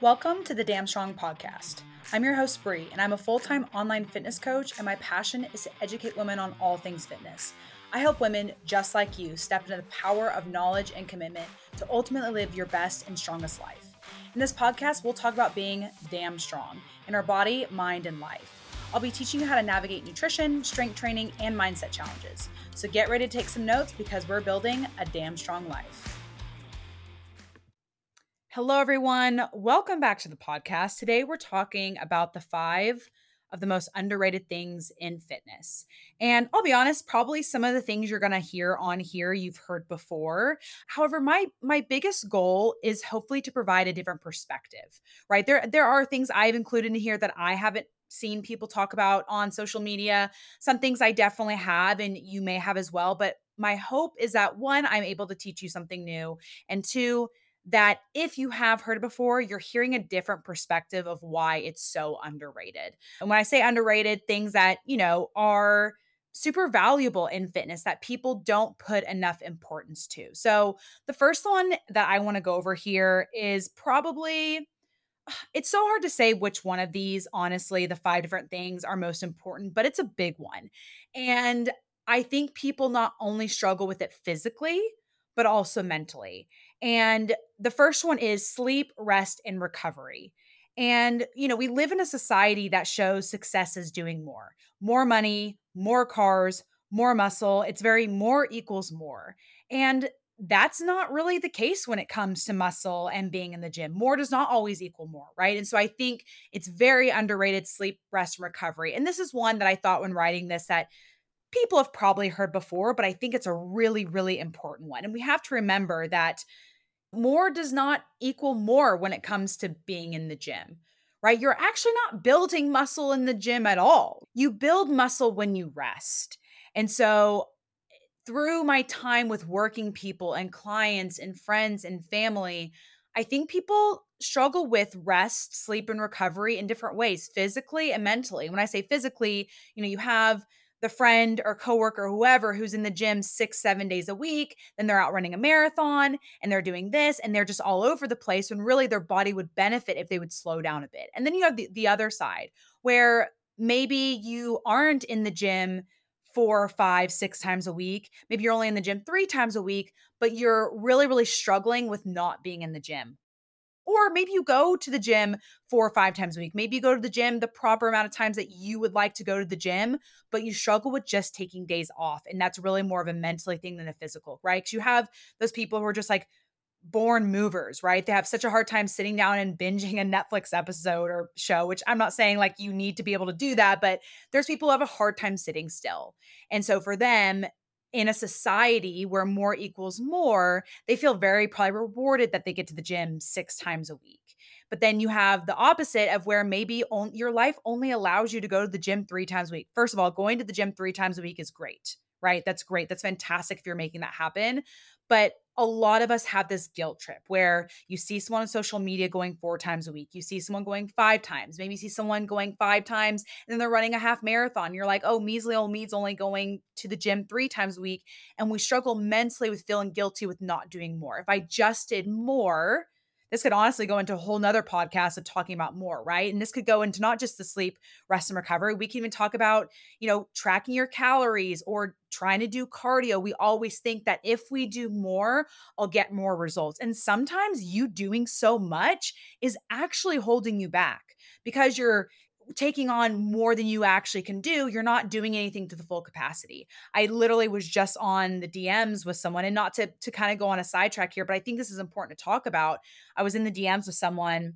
Welcome to the Damn Strong podcast. I'm your host, Bree, and I'm a full time online fitness coach, and my passion is to educate women on all things fitness. I help women just like you step into the power of knowledge and commitment to ultimately live your best and strongest life. In this podcast, we'll talk about being damn strong in our body, mind, and life. I'll be teaching you how to navigate nutrition, strength training, and mindset challenges. So get ready to take some notes because we're building a damn strong life. Hello, everyone. Welcome back to the podcast. Today, we're talking about the five of the most underrated things in fitness. And I'll be honest, probably some of the things you're going to hear on here you've heard before. However, my my biggest goal is hopefully to provide a different perspective. Right? There there are things I've included in here that I haven't seen people talk about on social media. Some things I definitely have and you may have as well, but my hope is that one I'm able to teach you something new and two that if you have heard it before, you're hearing a different perspective of why it's so underrated. And when I say underrated, things that, you know, are super valuable in fitness that people don't put enough importance to. So, the first one that I want to go over here is probably it's so hard to say which one of these, honestly, the five different things are most important, but it's a big one. And I think people not only struggle with it physically, but also mentally. And the first one is sleep, rest, and recovery. And, you know, we live in a society that shows success is doing more more money, more cars, more muscle. It's very more equals more. And that's not really the case when it comes to muscle and being in the gym. More does not always equal more, right? And so I think it's very underrated sleep, rest, and recovery. And this is one that I thought when writing this that people have probably heard before, but I think it's a really, really important one. And we have to remember that more does not equal more when it comes to being in the gym, right? You're actually not building muscle in the gym at all. You build muscle when you rest. And so, through my time with working people and clients and friends and family, I think people struggle with rest, sleep, and recovery in different ways, physically and mentally. When I say physically, you know, you have the friend or coworker or whoever who's in the gym six, seven days a week, then they're out running a marathon and they're doing this and they're just all over the place when really their body would benefit if they would slow down a bit. And then you have the, the other side where maybe you aren't in the gym four, five, six times a week. Maybe you're only in the gym three times a week, but you're really, really struggling with not being in the gym or maybe you go to the gym four or five times a week. Maybe you go to the gym the proper amount of times that you would like to go to the gym, but you struggle with just taking days off. And that's really more of a mentally thing than a physical, right? Because you have those people who are just like born movers, right? They have such a hard time sitting down and binging a Netflix episode or show, which I'm not saying like you need to be able to do that, but there's people who have a hard time sitting still. And so for them, in a society where more equals more, they feel very probably rewarded that they get to the gym six times a week. But then you have the opposite of where maybe on, your life only allows you to go to the gym three times a week. First of all, going to the gym three times a week is great, right? That's great. That's fantastic if you're making that happen. But a lot of us have this guilt trip where you see someone on social media going four times a week. You see someone going five times. Maybe you see someone going five times and then they're running a half marathon. You're like, oh, measly old me's only going to the gym three times a week. And we struggle mentally with feeling guilty with not doing more. If I just did more, this could honestly go into a whole nother podcast of talking about more, right? And this could go into not just the sleep, rest, and recovery. We can even talk about, you know, tracking your calories or trying to do cardio. We always think that if we do more, I'll get more results. And sometimes you doing so much is actually holding you back because you're taking on more than you actually can do, you're not doing anything to the full capacity. I literally was just on the DMs with someone, and not to to kind of go on a sidetrack here, but I think this is important to talk about. I was in the DMs with someone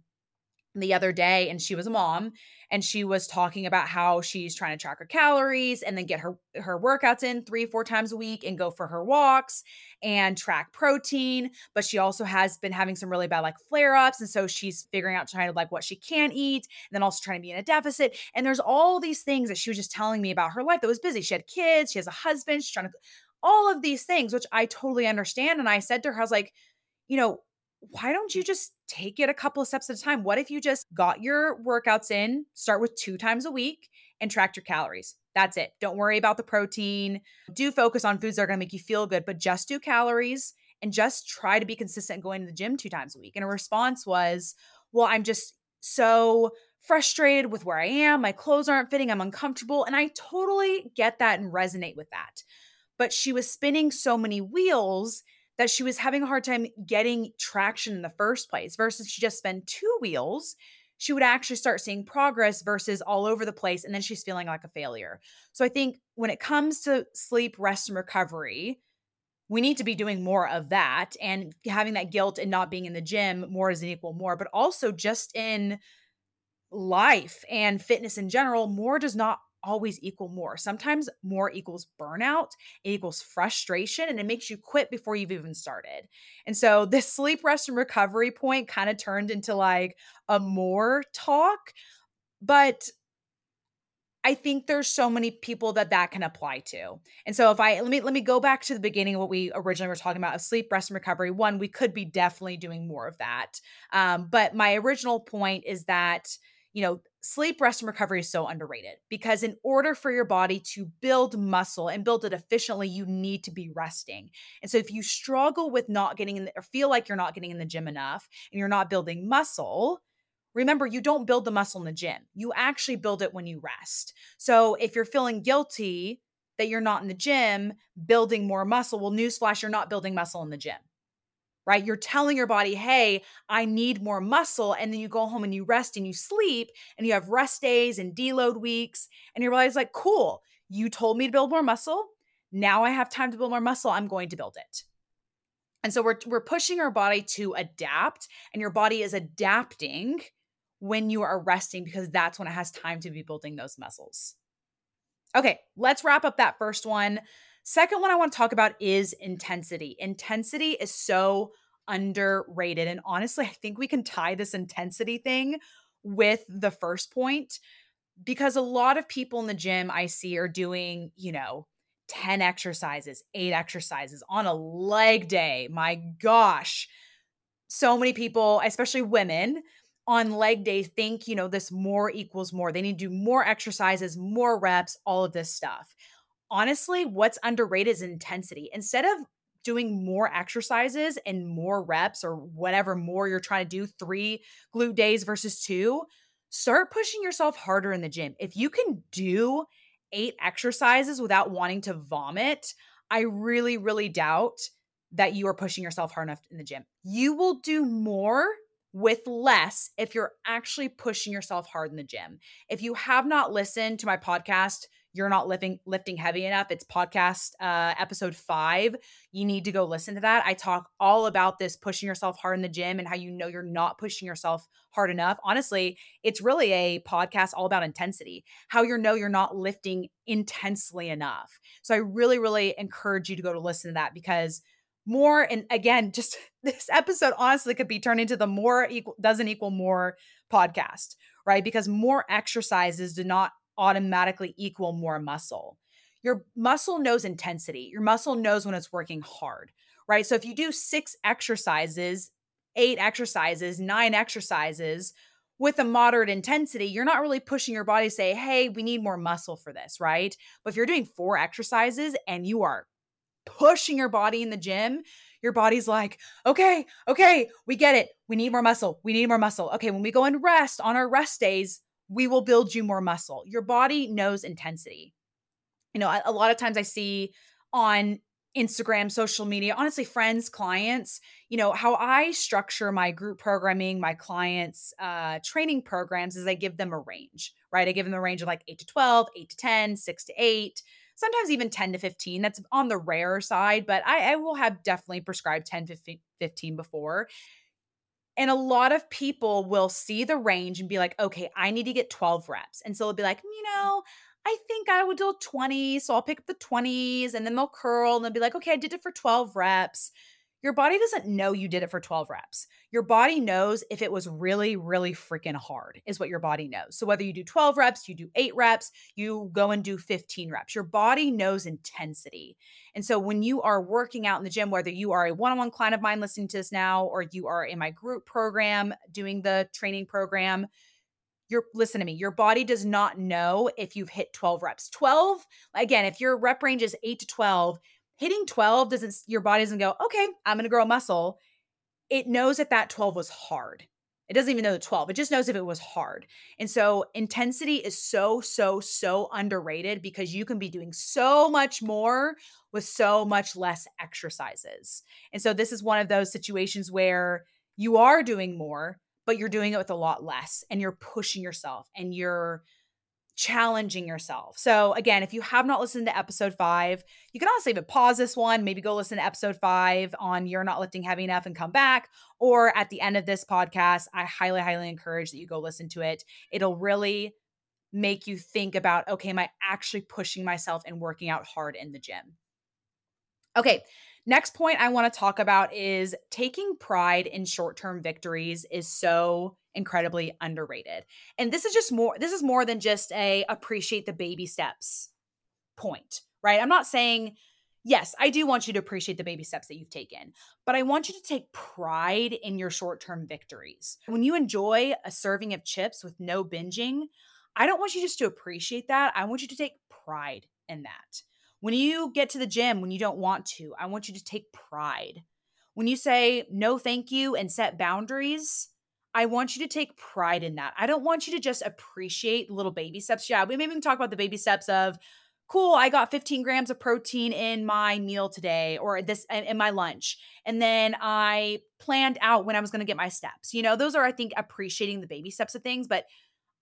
the other day and she was a mom and she was talking about how she's trying to track her calories and then get her her workouts in 3 4 times a week and go for her walks and track protein but she also has been having some really bad like flare ups and so she's figuring out trying to like what she can eat and then also trying to be in a deficit and there's all these things that she was just telling me about her life that was busy. She had kids she has a husband she's trying to all of these things which I totally understand and I said to her I was like you know why don't you just take it a couple of steps at a time? What if you just got your workouts in, start with two times a week, and track your calories? That's it. Don't worry about the protein. Do focus on foods that are going to make you feel good, but just do calories and just try to be consistent going to the gym two times a week. And her response was, well, I'm just so frustrated with where I am. My clothes aren't fitting. I'm uncomfortable. And I totally get that and resonate with that. But she was spinning so many wheels that she was having a hard time getting traction in the first place versus she just spent two wheels she would actually start seeing progress versus all over the place and then she's feeling like a failure. So i think when it comes to sleep rest and recovery we need to be doing more of that and having that guilt and not being in the gym more is an equal more but also just in life and fitness in general more does not always equal more. Sometimes more equals burnout, it equals frustration, and it makes you quit before you've even started. And so this sleep, rest, and recovery point kind of turned into like a more talk. But I think there's so many people that that can apply to. And so if I let me let me go back to the beginning of what we originally were talking about of sleep, rest, and recovery. One, we could be definitely doing more of that. Um, but my original point is that you know sleep, rest, and recovery is so underrated because in order for your body to build muscle and build it efficiently, you need to be resting. And so if you struggle with not getting in the, or feel like you're not getting in the gym enough and you're not building muscle, remember you don't build the muscle in the gym. You actually build it when you rest. So if you're feeling guilty that you're not in the gym building more muscle, well, newsflash, you're not building muscle in the gym right? You're telling your body, hey, I need more muscle. And then you go home and you rest and you sleep and you have rest days and deload weeks. And your body's like, cool, you told me to build more muscle. Now I have time to build more muscle. I'm going to build it. And so we're, we're pushing our body to adapt, and your body is adapting when you are resting because that's when it has time to be building those muscles. Okay, let's wrap up that first one. Second one I want to talk about is intensity. Intensity is so underrated. And honestly, I think we can tie this intensity thing with the first point because a lot of people in the gym I see are doing, you know, 10 exercises, eight exercises on a leg day. My gosh. So many people, especially women, on leg day think, you know, this more equals more. They need to do more exercises, more reps, all of this stuff honestly, what's underrated is intensity. Instead of doing more exercises and more reps or whatever more you're trying to do, three glute days versus two, start pushing yourself harder in the gym. If you can do eight exercises without wanting to vomit, I really, really doubt that you are pushing yourself hard enough in the gym. You will do more with less if you're actually pushing yourself hard in the gym. If you have not listened to my podcast, you're not lifting lifting heavy enough it's podcast uh episode five you need to go listen to that. I talk all about this pushing yourself hard in the gym and how you know you're not pushing yourself hard enough. Honestly it's really a podcast all about intensity how you know you're not lifting intensely enough. So i really really encourage you to go to listen to that because more and again just this episode honestly could be turned into the more equal doesn't equal more podcast right? Because more exercises do not automatically equal more muscle. Your muscle knows intensity. Your muscle knows when it's working hard, right? So if you do six exercises, eight exercises, nine exercises with a moderate intensity, you're not really pushing your body to say, hey, we need more muscle for this, right? But if you're doing four exercises and you are pushing your body in the gym, your body's like, okay, okay, we get it. We need more muscle. We need more muscle. Okay, when we go and rest on our rest days, we will build you more muscle. Your body knows intensity. You know, a lot of times I see on Instagram, social media, honestly, friends, clients, you know, how I structure my group programming, my clients' uh, training programs is I give them a range, right? I give them a range of like eight to 12, eight to 10, six to eight, sometimes even 10 to 15. That's on the rare side, but I, I will have definitely prescribed 10 to 15 before. And a lot of people will see the range and be like, okay, I need to get 12 reps. And so they'll be like, you know, I think I would do 20. So I'll pick up the 20s and then they'll curl and they'll be like, okay, I did it for 12 reps. Your body doesn't know you did it for 12 reps. Your body knows if it was really, really freaking hard, is what your body knows. So whether you do 12 reps, you do eight reps, you go and do 15 reps, your body knows intensity. And so when you are working out in the gym, whether you are a one on one client of mine listening to this now, or you are in my group program doing the training program, you're listen to me your body does not know if you've hit 12 reps 12 again if your rep range is 8 to 12 hitting 12 doesn't your body doesn't go okay i'm going to grow a muscle it knows that that 12 was hard It doesn't even know the 12. It just knows if it was hard. And so intensity is so, so, so underrated because you can be doing so much more with so much less exercises. And so this is one of those situations where you are doing more, but you're doing it with a lot less and you're pushing yourself and you're challenging yourself. So, again, if you have not listened to episode five, you can also even pause this one, maybe go listen to episode five on You're Not Lifting Heavy Enough and come back. Or at the end of this podcast, I highly, highly encourage that you go listen to it. It'll really make you think about okay, am I actually pushing myself and working out hard in the gym? Okay, next point I want to talk about is taking pride in short term victories is so incredibly underrated. And this is just more this is more than just a appreciate the baby steps point, right? I'm not saying yes, I do want you to appreciate the baby steps that you've taken, but I want you to take pride in your short-term victories. When you enjoy a serving of chips with no binging, I don't want you just to appreciate that. I want you to take pride in that. When you get to the gym when you don't want to, I want you to take pride. When you say no thank you and set boundaries, I want you to take pride in that. I don't want you to just appreciate little baby steps. Yeah, we maybe can talk about the baby steps of, cool, I got 15 grams of protein in my meal today or this in my lunch. And then I planned out when I was going to get my steps. You know, those are, I think, appreciating the baby steps of things. But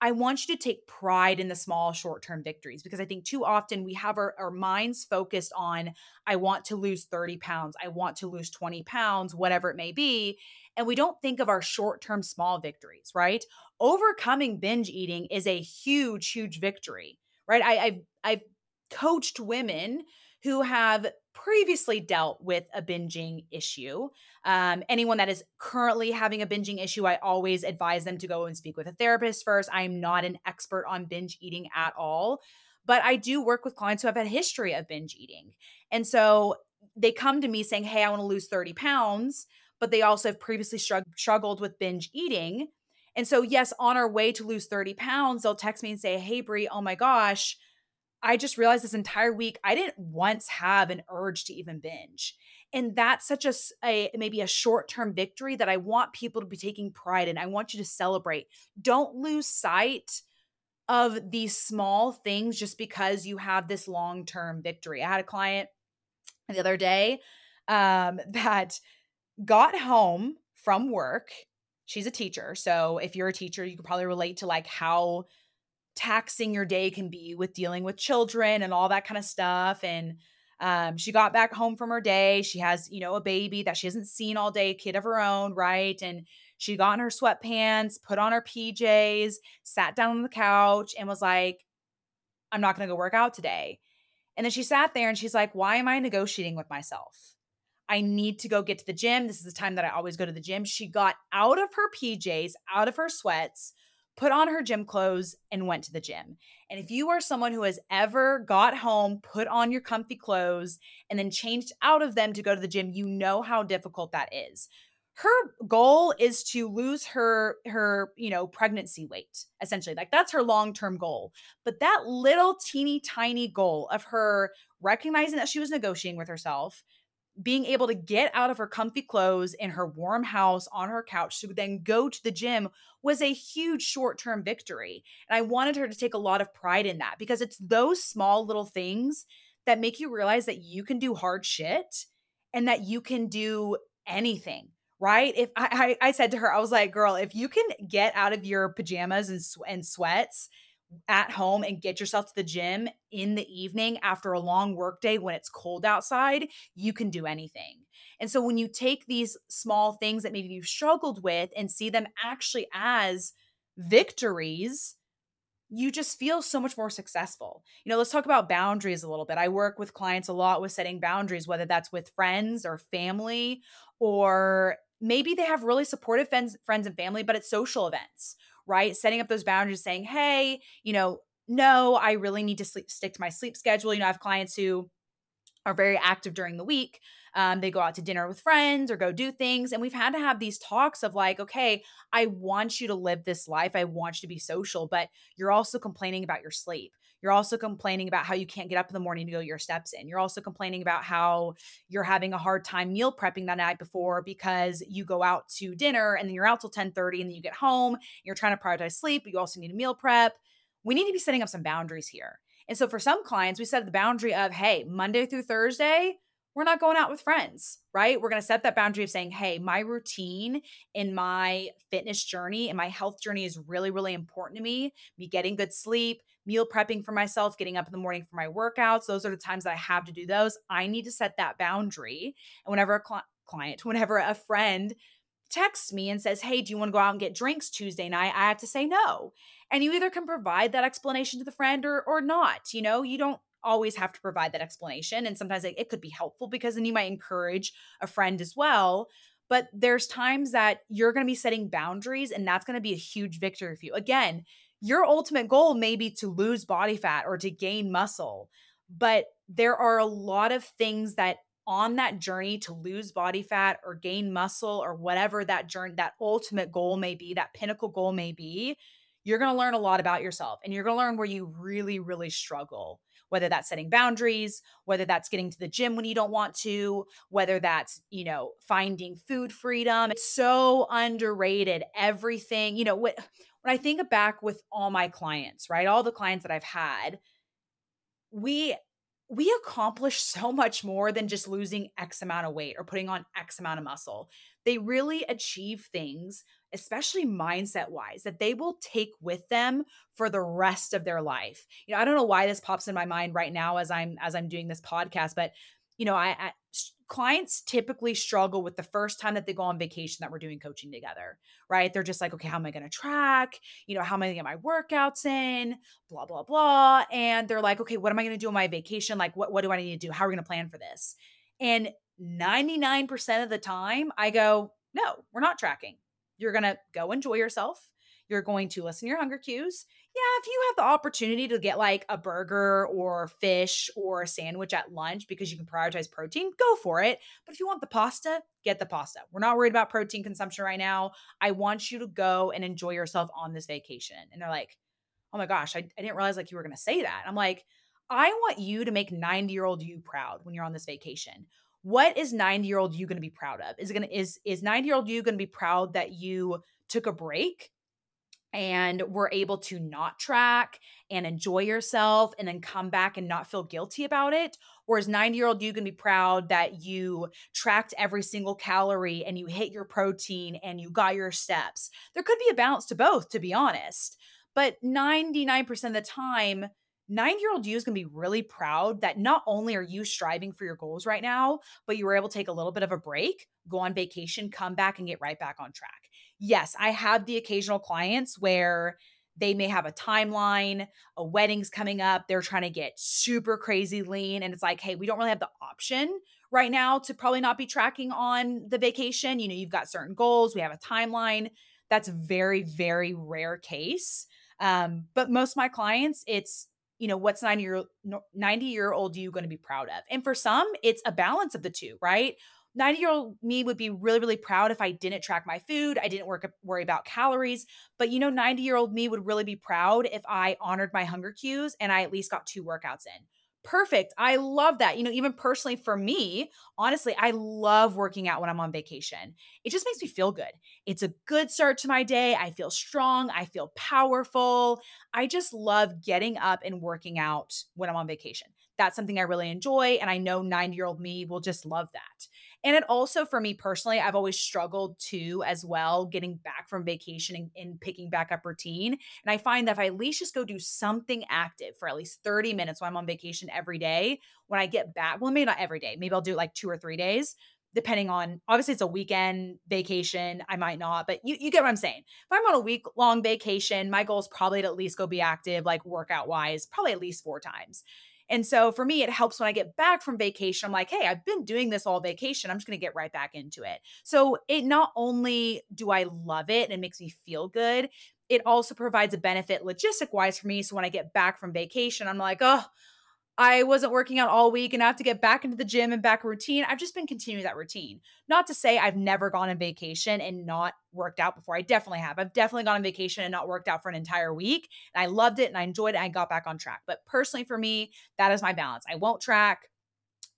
I want you to take pride in the small short term victories because I think too often we have our, our minds focused on, I want to lose 30 pounds, I want to lose 20 pounds, whatever it may be and we don't think of our short term small victories, right? Overcoming binge eating is a huge, huge victory, right? I, I've, I've coached women who have previously dealt with a binging issue. Um, anyone that is currently having a binging issue, I always advise them to go and speak with a therapist first. I am not an expert on binge eating at all, but I do work with clients who have had a history of binge eating. And so they come to me saying, Hey, I want to lose 30 pounds but they also have previously struggled with binge eating. And so, yes, on our way to lose 30 pounds, they'll text me and say, Hey, Bree, oh my gosh, I just realized this entire week I didn't once have an urge to even binge. And that's such a, a maybe a short term victory that I want people to be taking pride in. I want you to celebrate. Don't lose sight of these small things just because you have this long term victory. I had a client the other day um, that got home from work. She's a teacher. So if you're a teacher, you can probably relate to like how taxing your day can be with dealing with children and all that kind of stuff. And um, she got back home from her day. She has, you know, a baby that she hasn't seen all day, a kid of her own, right? And she got in her sweatpants, put on her PJs, sat down on the couch, and was like, I'm not going to go work out today. And then she sat there and she's like, Why am I negotiating with myself? I need to go get to the gym. This is the time that I always go to the gym. She got out of her PJs, out of her sweats, put on her gym clothes, and went to the gym. And if you are someone who has ever got home, put on your comfy clothes, and then changed out of them to go to the gym, you know how difficult that is. Her goal is to lose her her, you know, pregnancy weight, essentially. Like that's her long-term goal. But that little teeny tiny goal of her recognizing that she was negotiating with herself, being able to get out of her comfy clothes in her warm house on her couch to then go to the gym was a huge short term victory. And I wanted her to take a lot of pride in that because it's those small little things that make you realize that you can do hard shit and that you can do anything. Right. If I, I, I said to her, I was like, girl, if you can get out of your pajamas and, and sweats at home and get yourself to the gym in the evening after a long workday when it's cold outside, you can do anything. And so when you take these small things that maybe you've struggled with and see them actually as victories, you just feel so much more successful. You know, let's talk about boundaries a little bit. I work with clients a lot with setting boundaries, whether that's with friends or family, or maybe they have really supportive friends, friends and family, but it's social events right? Setting up those boundaries, saying, hey, you know, no, I really need to sleep, stick to my sleep schedule. You know, I have clients who are very active during the week. Um, they go out to dinner with friends or go do things. And we've had to have these talks of like, okay, I want you to live this life. I want you to be social, but you're also complaining about your sleep. You're also complaining about how you can't get up in the morning to go your steps in. You're also complaining about how you're having a hard time meal prepping the night before because you go out to dinner and then you're out till 10:30 and then you get home, you're trying to prioritize sleep, but you also need a meal prep. We need to be setting up some boundaries here. And so for some clients, we set the boundary of, hey, Monday through Thursday, we're not going out with friends, right? We're going to set that boundary of saying, hey, my routine in my fitness journey and my health journey is really, really important to me. Me getting good sleep, meal prepping for myself, getting up in the morning for my workouts. Those are the times that I have to do those. I need to set that boundary. And whenever a cl- client, whenever a friend texts me and says, Hey, do you want to go out and get drinks Tuesday night? I have to say no. And you either can provide that explanation to the friend or or not. You know, you don't always have to provide that explanation. And sometimes it, it could be helpful because then you might encourage a friend as well. But there's times that you're going to be setting boundaries, and that's going to be a huge victory for you. Again, your ultimate goal may be to lose body fat or to gain muscle, but there are a lot of things that on that journey to lose body fat or gain muscle or whatever that journey that ultimate goal may be, that pinnacle goal may be, you're going to learn a lot about yourself and you're going to learn where you really really struggle whether that's setting boundaries, whether that's getting to the gym when you don't want to, whether that's, you know, finding food freedom. It's so underrated. Everything, you know, what when I think back with all my clients, right? All the clients that I've had, we we accomplish so much more than just losing X amount of weight or putting on X amount of muscle. They really achieve things especially mindset wise, that they will take with them for the rest of their life. You know, I don't know why this pops in my mind right now as I'm as I'm doing this podcast, but you know, I, I clients typically struggle with the first time that they go on vacation that we're doing coaching together, right? They're just like, okay, how am I going to track? You know, how am I going to get my workouts in? Blah, blah, blah. And they're like, okay, what am I going to do on my vacation? Like, what, what do I need to do? How are we going to plan for this? And 99% of the time, I go, no, we're not tracking. You're going to go enjoy yourself. You're going to listen to your hunger cues. Yeah, if you have the opportunity to get like a burger or fish or a sandwich at lunch because you can prioritize protein, go for it. But if you want the pasta, get the pasta. We're not worried about protein consumption right now. I want you to go and enjoy yourself on this vacation. And they're like, oh my gosh, I, I didn't realize like you were going to say that. I'm like, I want you to make 90 year old you proud when you're on this vacation what is 90 year old you going to be proud of? Is it going to is is 90 year old you going to be proud that you took a break and were able to not track and enjoy yourself and then come back and not feel guilty about it? Or is 90 year old you going to be proud that you tracked every single calorie and you hit your protein and you got your steps? There could be a balance to both to be honest. But 99% of the time nine year old you is going to be really proud that not only are you striving for your goals right now, but you were able to take a little bit of a break, go on vacation, come back, and get right back on track. Yes, I have the occasional clients where they may have a timeline, a wedding's coming up, they're trying to get super crazy lean. And it's like, hey, we don't really have the option right now to probably not be tracking on the vacation. You know, you've got certain goals, we have a timeline. That's a very, very rare case. Um, but most of my clients, it's you know what's 90 year 90 year old you going to be proud of? And for some it's a balance of the two right? 90 year old me would be really really proud if i didn't track my food i didn't work, worry about calories but you know 90 year old me would really be proud if i honored my hunger cues and i at least got two workouts in perfect. I love that. You know, even personally for me, honestly, I love working out when I'm on vacation. It just makes me feel good. It's a good start to my day. I feel strong. I feel powerful. I just love getting up and working out when I'm on vacation. That's something I really enjoy. And I know 90 year old me will just love that. And it also, for me personally, I've always struggled too, as well, getting back from vacation and, and, picking back up routine. And I find that if I at least just go do something active for at least 30 minutes while I'm on vacation every day, when I get back, well, maybe not every day, maybe I'll do like two or three days. Depending on obviously it's a weekend vacation, I might not, but you, you get what I'm saying. If I'm on a week long vacation, my goal is probably to at least go be active, like workout wise, probably at least four times. And so for me, it helps when I get back from vacation. I'm like, hey, I've been doing this all vacation. I'm just going to get right back into it. So it not only do I love it and it makes me feel good, it also provides a benefit logistic wise for me. So when I get back from vacation, I'm like, oh, I wasn't working out all week and I have to get back into the gym and back routine. I've just been continuing that routine. Not to say I've never gone on vacation and not worked out before. I definitely have. I've definitely gone on vacation and not worked out for an entire week. And I loved it and I enjoyed it. I got back on track. But personally, for me, that is my balance. I won't track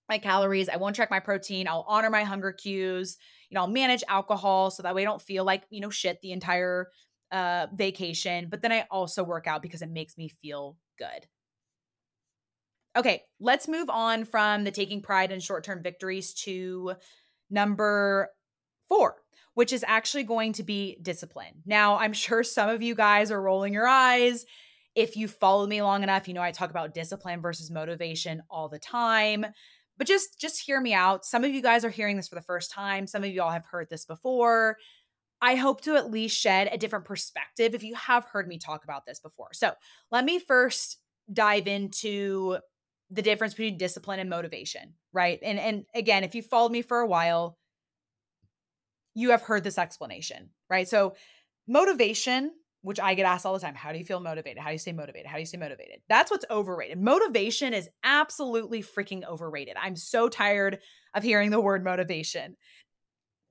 my calories. I won't track my protein. I'll honor my hunger cues. You know, I'll manage alcohol so that way I don't feel like, you know, shit the entire uh vacation. But then I also work out because it makes me feel good. Okay, let's move on from the taking pride in short term victories to number four, which is actually going to be discipline. Now, I'm sure some of you guys are rolling your eyes. If you followed me long enough, you know I talk about discipline versus motivation all the time. But just just hear me out. Some of you guys are hearing this for the first time. Some of you all have heard this before. I hope to at least shed a different perspective if you have heard me talk about this before. So, let me first dive into the difference between discipline and motivation, right? And and again, if you followed me for a while, you have heard this explanation, right? So motivation, which I get asked all the time, how do you feel motivated? How do you stay motivated? How do you stay motivated? That's what's overrated. Motivation is absolutely freaking overrated. I'm so tired of hearing the word motivation.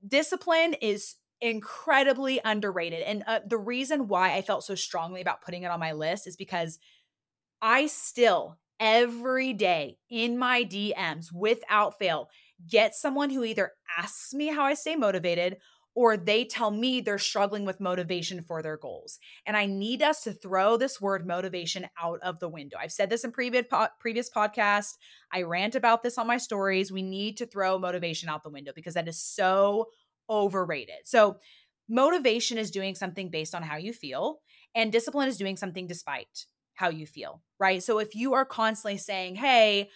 Discipline is incredibly underrated. And uh, the reason why I felt so strongly about putting it on my list is because I still every day in my DMs without fail get someone who either asks me how I stay motivated or they tell me they're struggling with motivation for their goals. And I need us to throw this word motivation out of the window. I've said this in previous po- previous podcasts. I rant about this on my stories. We need to throw motivation out the window because that is so overrated. So, motivation is doing something based on how you feel, and discipline is doing something despite how you feel, right? So if you are constantly saying, hey,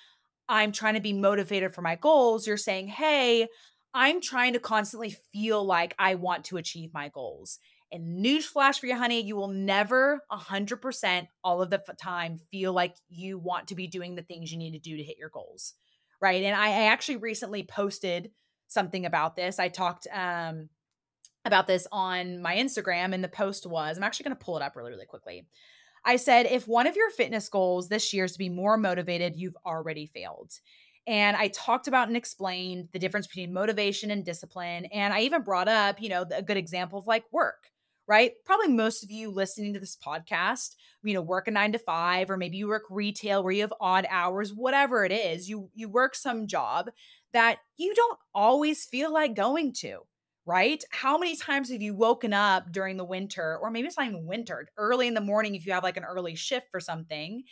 I'm trying to be motivated for my goals, you're saying, hey, I'm trying to constantly feel like I want to achieve my goals. And newsflash for you, honey, you will never 100% all of the time feel like you want to be doing the things you need to do to hit your goals. Right. And I, I actually recently posted something about this. I talked um, about this on my Instagram, and the post was I'm actually going to pull it up really, really quickly. I said, if one of your fitness goals this year is to be more motivated, you've already failed. And I talked about and explained the difference between motivation and discipline. And I even brought up, you know, a good example of like work, right? Probably most of you listening to this podcast, you know, work a nine to five, or maybe you work retail where you have odd hours, whatever it is, you you work some job that you don't always feel like going to right? How many times have you woken up during the winter, or maybe it's not even winter, early in the morning if you have like an early shift for something,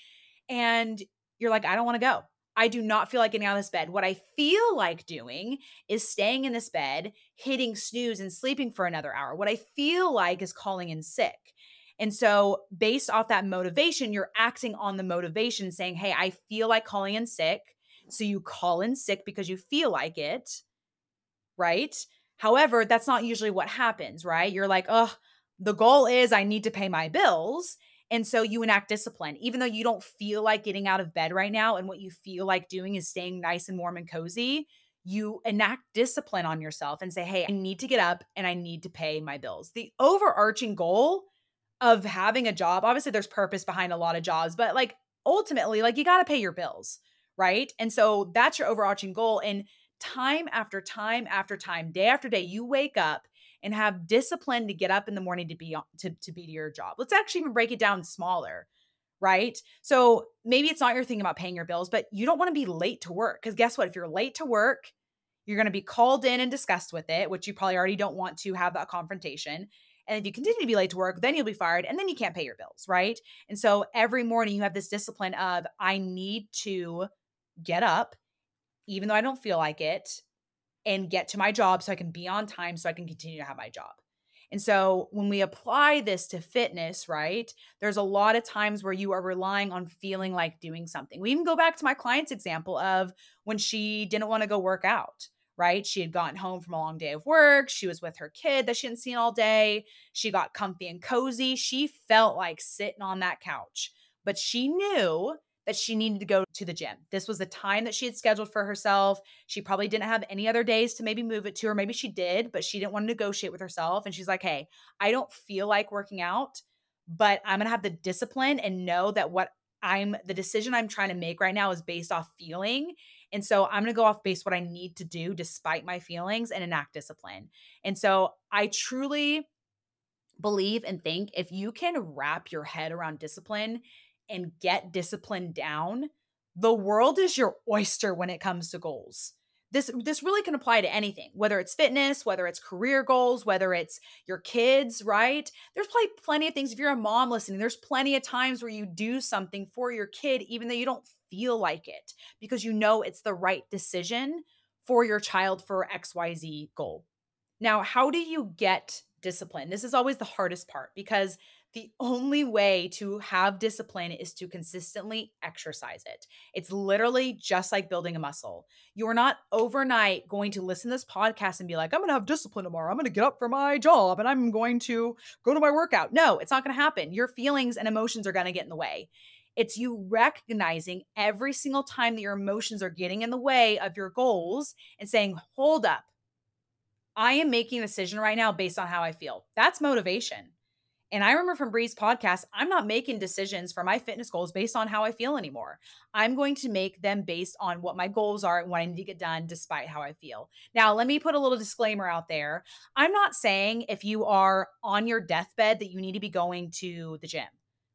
and you're like, I don't want to go. I do not feel like getting out of this bed. What I feel like doing is staying in this bed, hitting snooze, and sleeping for another hour. What I feel like is calling in sick. And so, based off that motivation, you're acting on the motivation, saying, Hey, I feel like calling in sick. So, you call in sick because you feel like it, right? However, that's not usually what happens, right? You're like, oh, the goal is I need to pay my bills. And so you enact discipline, even though you don't feel like getting out of bed right now. And what you feel like doing is staying nice and warm and cozy. You enact discipline on yourself and say, hey, I need to get up and I need to pay my bills. The overarching goal of having a job, obviously, there's purpose behind a lot of jobs, but like ultimately, like you got to pay your bills, right? And so that's your overarching goal. And time after time after time, day after day, you wake up and have discipline to get up in the morning to be to, to be to your job. Let's actually even break it down smaller, right? So maybe it's not your thing about paying your bills, but you don't want to be late to work. Because guess what? If you're late to work, you're going to be called in and discussed with it, which you probably already don't want to have that confrontation. And if you continue to be late to work, then you'll be fired and then you can't pay your bills, right? And so every morning you have this discipline of, I need to get up even though I don't feel like it, and get to my job so I can be on time so I can continue to have my job. And so when we apply this to fitness, right, there's a lot of times where you are relying on feeling like doing something. We even go back to my client's example of when she didn't want to go work out, right? She had gotten home from a long day of work. She was with her kid that she hadn't seen all day. She got comfy and cozy. She felt like sitting on that couch, but she knew that she needed to go to the gym. This was the time that she had scheduled for herself. She probably didn't have any other days to maybe move it to, or maybe she did, but she didn't want to negotiate with herself. And she's like, hey, I don't feel like working out, but I'm going to have the discipline and know that what I'm the decision I'm trying to make right now is based off feeling. And so I'm going to go off base what I need to do despite my feelings and enact discipline. And so I truly believe and think if you can wrap your head around discipline and get discipline down, the world is your oyster when it comes to goals. This this really can apply to anything whether it's fitness whether it's career goals whether it's your kids right? There's probably plenty of things if you're a mom listening there's plenty of times where you do something for your kid even though you don't feel like it because you know it's the right decision for your child for xyz goal. Now how do you get discipline this is always the hardest part because the only way to have discipline is to consistently exercise it. It's literally just like building a muscle. You're not overnight going to listen to this podcast and be like, I'm going to have discipline tomorrow. I'm going to get up for my job and I'm going to go to my workout. No, it's not going to happen. Your feelings and emotions are going to get in the way. It's you recognizing every single time that your emotions are getting in the way of your goals and saying, hold up. I am making a decision right now based on how I feel. That's motivation. And I remember from Bree's podcast, I'm not making decisions for my fitness goals based on how I feel anymore. I'm going to make them based on what my goals are and what I need to get done despite how I feel. Now, let me put a little disclaimer out there. I'm not saying if you are on your deathbed that you need to be going to the gym,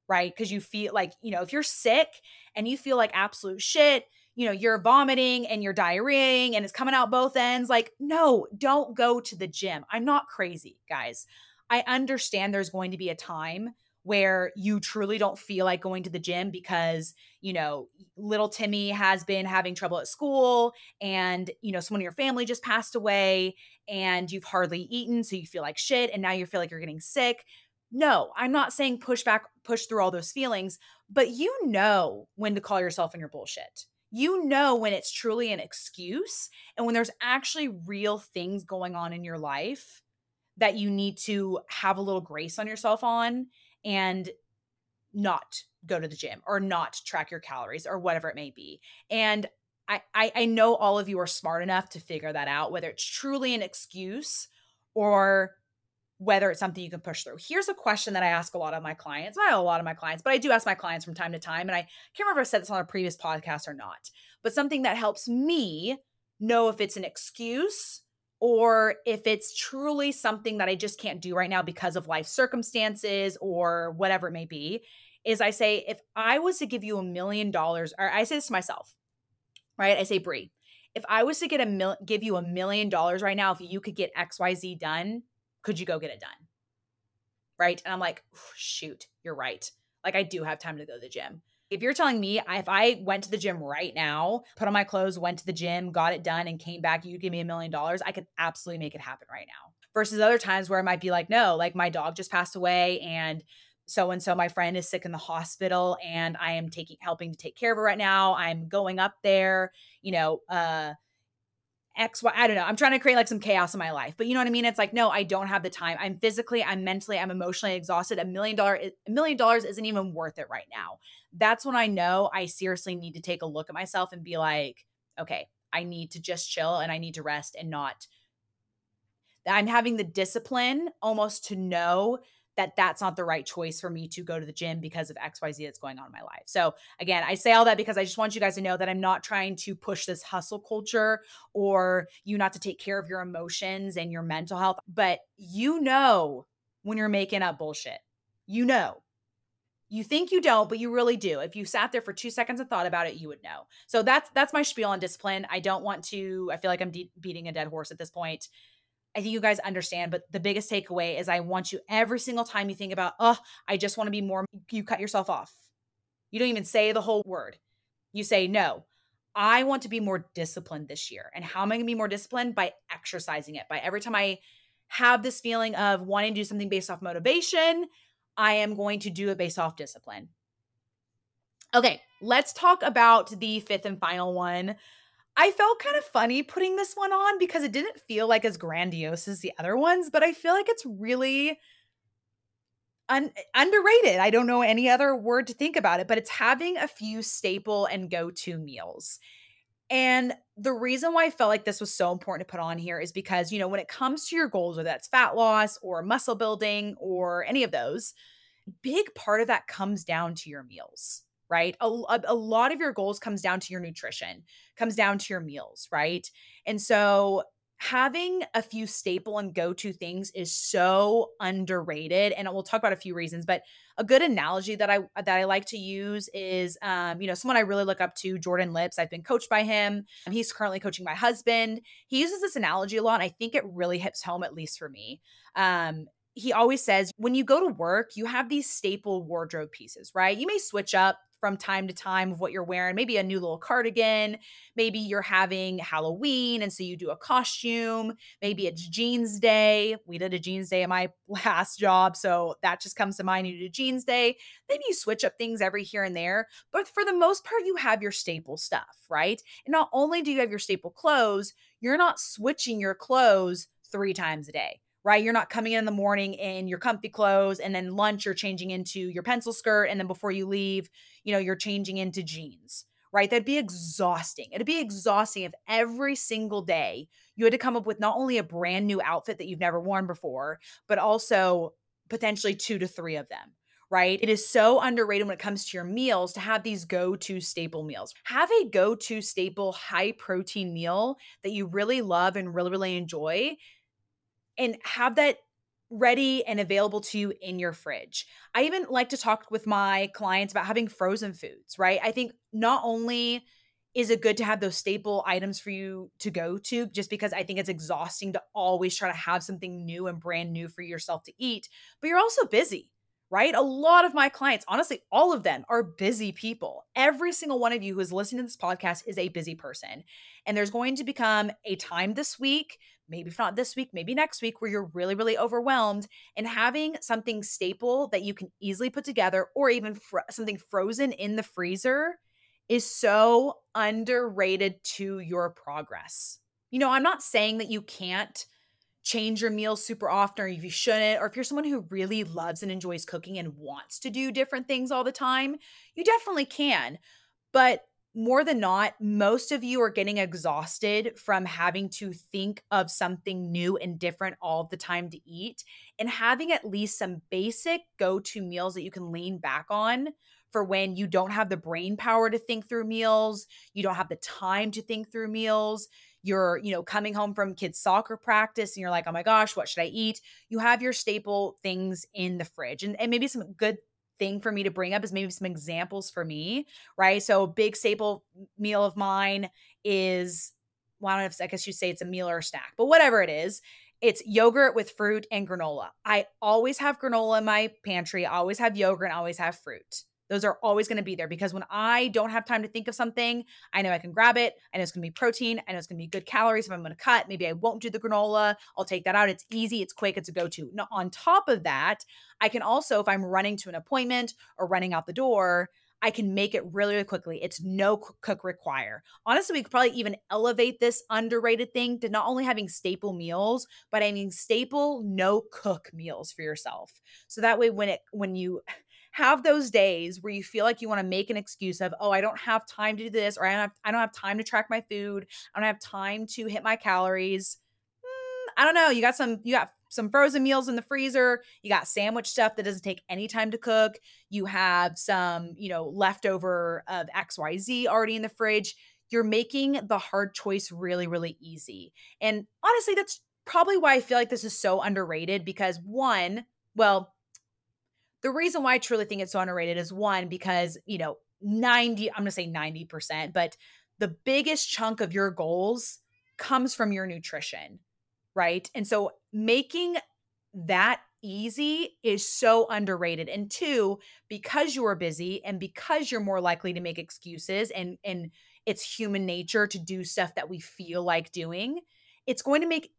right? Because you feel like, you know, if you're sick and you feel like absolute shit, you know, you're vomiting and you're diarrheaing and it's coming out both ends. Like, no, don't go to the gym. I'm not crazy, guys. I understand there's going to be a time where you truly don't feel like going to the gym because, you know, little Timmy has been having trouble at school and, you know, someone in your family just passed away and you've hardly eaten. So you feel like shit and now you feel like you're getting sick. No, I'm not saying push back, push through all those feelings, but you know when to call yourself in your bullshit. You know when it's truly an excuse and when there's actually real things going on in your life that you need to have a little grace on yourself on and not go to the gym or not track your calories or whatever it may be. And I, I, I know all of you are smart enough to figure that out, whether it's truly an excuse or whether it's something you can push through. Here's a question that I ask a lot of my clients. Not a lot of my clients, but I do ask my clients from time to time. And I can't remember if I said this on a previous podcast or not, but something that helps me know if it's an excuse or if it's truly something that I just can't do right now because of life circumstances or whatever it may be, is I say, if I was to give you a million dollars, or I say this to myself, right? I say, Bree, if I was to get a mil- give you a million dollars right now, if you could get XYZ done, could you go get it done? Right. And I'm like, shoot, you're right. Like I do have time to go to the gym. If you're telling me if I went to the gym right now, put on my clothes, went to the gym, got it done, and came back, you'd give me a million dollars, I could absolutely make it happen right now. Versus other times where I might be like, no, like my dog just passed away and so and so my friend is sick in the hospital and I am taking helping to take care of her right now. I'm going up there, you know, uh X, Y, I don't know. I'm trying to create like some chaos in my life. But you know what I mean? It's like, no, I don't have the time. I'm physically, I'm mentally, I'm emotionally exhausted. A million dollar, a million dollars isn't even worth it right now. That's when I know I seriously need to take a look at myself and be like, okay, I need to just chill and I need to rest and not. I'm having the discipline almost to know that that's not the right choice for me to go to the gym because of XYZ that's going on in my life. So, again, I say all that because I just want you guys to know that I'm not trying to push this hustle culture or you not to take care of your emotions and your mental health, but you know when you're making up bullshit. You know. You think you don't, but you really do. If you sat there for 2 seconds and thought about it, you would know. So that's that's my spiel on discipline. I don't want to I feel like I'm de- beating a dead horse at this point. I think you guys understand, but the biggest takeaway is I want you every single time you think about, oh, I just want to be more, you cut yourself off. You don't even say the whole word. You say, no, I want to be more disciplined this year. And how am I going to be more disciplined? By exercising it. By every time I have this feeling of wanting to do something based off motivation, I am going to do it based off discipline. Okay, let's talk about the fifth and final one I felt kind of funny putting this one on because it didn't feel like as grandiose as the other ones, but I feel like it's really un- underrated. I don't know any other word to think about it, but it's having a few staple and go to meals. And the reason why I felt like this was so important to put on here is because, you know, when it comes to your goals, whether that's fat loss or muscle building or any of those, big part of that comes down to your meals right? A, a, lot of your goals comes down to your nutrition, comes down to your meals, right? And so having a few staple and go-to things is so underrated and we'll talk about a few reasons but a good analogy that i that i like to use is um you know someone i really look up to jordan lips i've been coached by him he's currently coaching my husband he uses this analogy a lot and i think it really hits home at least for me um he always says when you go to work, you have these staple wardrobe pieces, right? You may switch up from time to time of what you're wearing, maybe a new little cardigan, maybe you're having Halloween and so you do a costume, maybe it's jeans day. We did a jeans day at my last job, so that just comes to mind. You do jeans day. Maybe you switch up things every here and there, but for the most part, you have your staple stuff, right? And not only do you have your staple clothes, you're not switching your clothes three times a day right? You're not coming in, in the morning in your comfy clothes and then lunch you're changing into your pencil skirt and then before you leave, you know, you're changing into jeans, right? That'd be exhausting. It'd be exhausting if every single day you had to come up with not only a brand new outfit that you've never worn before, but also potentially two to three of them right? It is so underrated when it comes to your meals to have these go to staple meals. Have a go to staple high protein meal that you really love and really, really enjoy and have that ready and available to you in your fridge. I even like to talk with my clients about having frozen foods, right? I think not only is it good to have those staple items for you to go to just because I think it's exhausting to always try to have something new and brand new for yourself to eat, but you're also busy right? A lot of my clients, honestly, all of them are busy people. Every single one of you who is listening to this podcast is a busy person. And there's going to become a time this week, maybe if not this week, maybe next week, where you're really, really overwhelmed. And having something staple that you can easily put together or even fr- something frozen in the freezer is so underrated to your progress. You know, I'm not saying that you can't change your meals super often or if you shouldn't or if you're someone who really loves and enjoys cooking and wants to do different things all the time you definitely can but more than not most of you are getting exhausted from having to think of something new and different all the time to eat and having at least some basic go-to meals that you can lean back on for when you don't have the brain power to think through meals you don't have the time to think through meals you're, you know, coming home from kids' soccer practice and you're like, oh my gosh, what should I eat? You have your staple things in the fridge. And, and maybe some good thing for me to bring up is maybe some examples for me, right? So, big staple meal of mine is, well, I don't know if I guess you say it's a meal or a snack, but whatever it is, it's yogurt with fruit and granola. I always have granola in my pantry, I always have yogurt, and I always have fruit. Those are always going to be there because when I don't have time to think of something, I know I can grab it. I know it's going to be protein. I know it's going to be good calories if I'm going to cut. Maybe I won't do the granola. I'll take that out. It's easy, it's quick, it's a go to. Now, on top of that, I can also, if I'm running to an appointment or running out the door, I can make it really, really quickly. It's no cook require. Honestly, we could probably even elevate this underrated thing to not only having staple meals, but having staple no cook meals for yourself. So that way, when it when you have those days where you feel like you want to make an excuse of, oh, I don't have time to do this, or I don't have, I don't have time to track my food, I don't have time to hit my calories. Mm, I don't know. You got some, you got some frozen meals in the freezer. You got sandwich stuff that doesn't take any time to cook. You have some, you know, leftover of XYZ already in the fridge. You're making the hard choice really, really easy. And honestly, that's probably why I feel like this is so underrated because one, well, the reason why I truly think it's so underrated is one, because, you know, 90, I'm going to say 90%, but the biggest chunk of your goals comes from your nutrition, right? And so making that easy is so underrated. And two, because you are busy and because you're more likely to make excuses and and it's human nature to do stuff that we feel like doing, it's going to make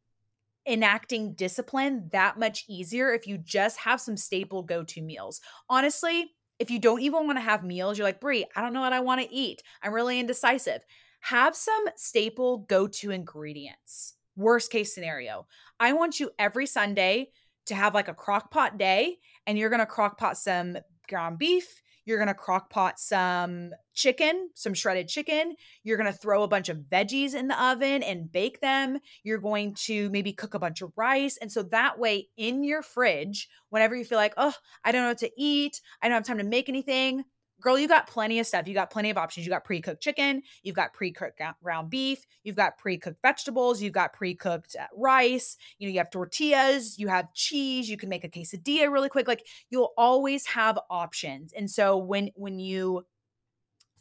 enacting discipline that much easier if you just have some staple go to meals. Honestly, if you don't even want to have meals, you're like, Bree, I don't know what I want to eat. I'm really indecisive. Have some staple go to ingredients. Worst case scenario, I want you every Sunday to have like a crock pot day and you're going to crock pot some ground beef you're going to crock pot some chicken, some shredded chicken. You're going to throw a bunch of veggies in the oven and bake them. You're going to maybe cook a bunch of rice. And so that way, in your fridge, whenever you feel like, oh, I don't know what to eat, I don't have time to make anything, girl, you got plenty of stuff. You got plenty of options. You got pre cooked chicken, you've got pre cooked ground beef, you've got pre cooked vegetables, you've got pre cooked uh, rice, you know, you have tortillas, you have cheese, you can make a quesadilla really quick. Like you'll always have options. And so when, when you,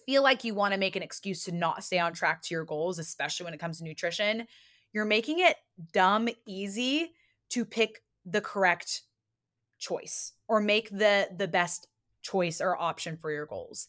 feel like you want to make an excuse to not stay on track to your goals especially when it comes to nutrition you're making it dumb easy to pick the correct choice or make the the best choice or option for your goals.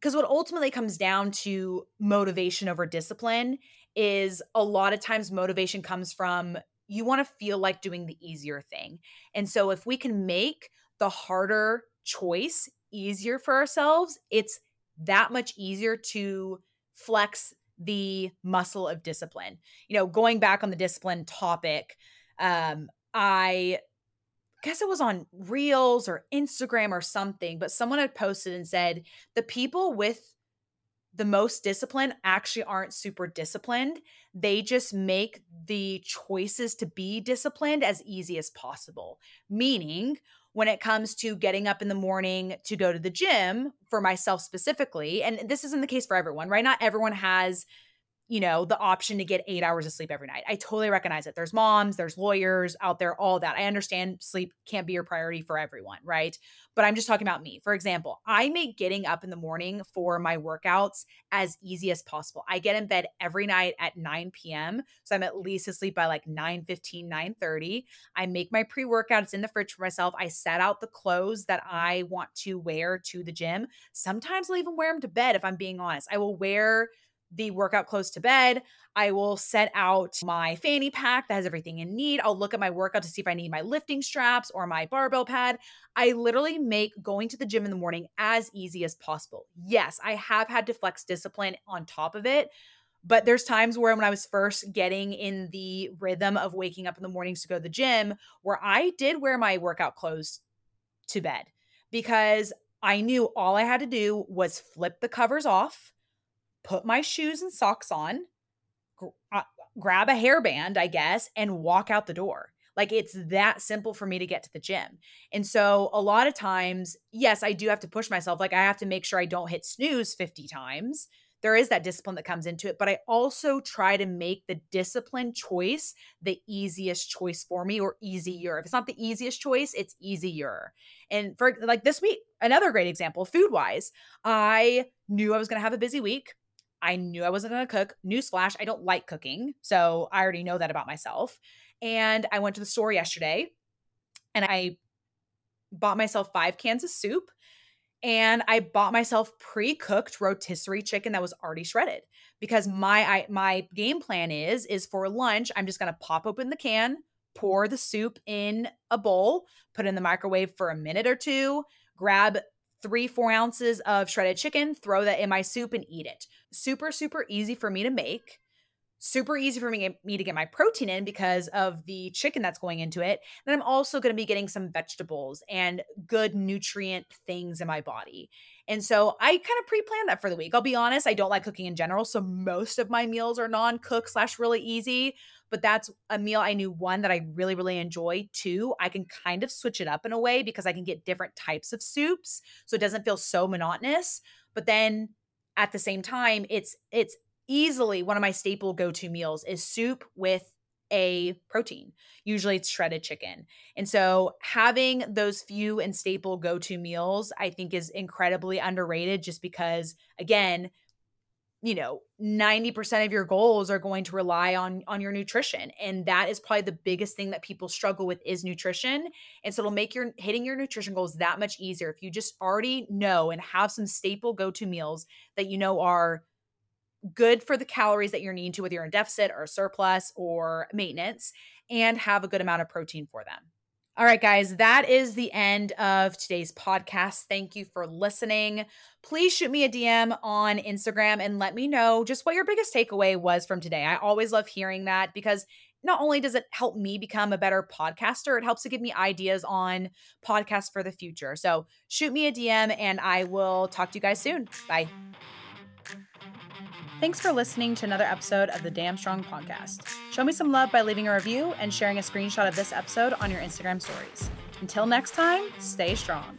Because what ultimately comes down to motivation over discipline is a lot of times motivation comes from you want to feel like doing the easier thing. And so if we can make the harder choice easier for ourselves, it's that much easier to flex the muscle of discipline. You know, going back on the discipline topic, um, I guess it was on Reels or Instagram or something, but someone had posted and said the people with the most discipline actually aren't super disciplined. They just make the choices to be disciplined as easy as possible. Meaning, when it comes to getting up in the morning to go to the gym, for myself specifically, and this isn't the case for everyone, right? Not everyone has you know, the option to get eight hours of sleep every night. I totally recognize it. There's moms, there's lawyers out there, all that. I understand sleep can't be your priority for everyone, right? But I'm just talking about me. For example, I make getting up in the morning for my workouts as easy as possible. I get in bed every night at 9 p.m. So I'm at least asleep by like 9 15, 9 30. I make my pre workout, it's in the fridge for myself. I set out the clothes that I want to wear to the gym. Sometimes I'll even wear them to bed if I'm being honest. I will wear the workout clothes to bed. I will set out my fanny pack that has everything in need. I'll look at my workout to see if I need my lifting straps or my barbell pad. I literally make going to the gym in the morning as easy as possible. Yes, I have had to flex discipline on top of it. But there's times where when I was first getting in the rhythm of waking up in the mornings to go to the gym, where I did wear my workout clothes to bed because I knew all I had to do was flip the covers off put my shoes and socks on, gr- uh, grab a hairband, I guess, and walk out the door. Like it's that simple for me to get to the gym. And so a lot of times, yes, I do have to push myself. Like I have to make sure I don't hit snooze 50 times. There is that discipline that comes into it, but I also try to make the discipline choice the easiest choice for me or easier. If it's not the easiest choice, it's easier. And for like this week, another great example, food wise, I knew I was going to have a busy week. I knew I wasn't going to cook. Newsflash, I don't like cooking. So I already know that about myself. And I went to the store yesterday and I bought myself five cans of soup and I bought myself pre-cooked rotisserie chicken that was already shredded because my I, my game plan is is for lunch I'm just going to pop open the can, pour the soup in a bowl, put in the microwave for a minute or two, grab three, four ounces of shredded chicken, throw that in my soup and eat it. Super, super easy for me to make. Super easy for me, me to get my protein in because of the chicken that's going into it. And I'm also going to be getting some vegetables and good nutrient things in my body. And so I kind of pre-planned that for the week. I'll be honest, I don't like cooking in general. So most of my meals are non-cook slash really easy but that's a meal I knew one that I really, really enjoy. Two, I can kind of switch it up in a way because I can get different types of soups. So it doesn't feel so monotonous. But then at the same time, it's it's easily one of my staple go-to meals is soup with a protein. Usually it's shredded chicken. And so having those few and staple go-to meals I think is incredibly underrated just because again, you know 90% of your goals are going to rely on on your nutrition and that is probably the biggest thing that people struggle with is nutrition and so it'll make your hitting your nutrition goals that much easier if you just already know and have some staple go-to meals that you know are good for the calories that you're needing to whether you're in deficit or surplus or maintenance and have a good amount of protein for them all right, guys, that is the end of today's podcast. Thank you for listening. Please shoot me a DM on Instagram and let me know just what your biggest takeaway was from today. I always love hearing that because not only does it help me become a better podcaster, it helps to give me ideas on podcasts for the future. So shoot me a DM and I will talk to you guys soon. Bye. Thanks for listening to another episode of the Damn Strong Podcast. Show me some love by leaving a review and sharing a screenshot of this episode on your Instagram stories. Until next time, stay strong.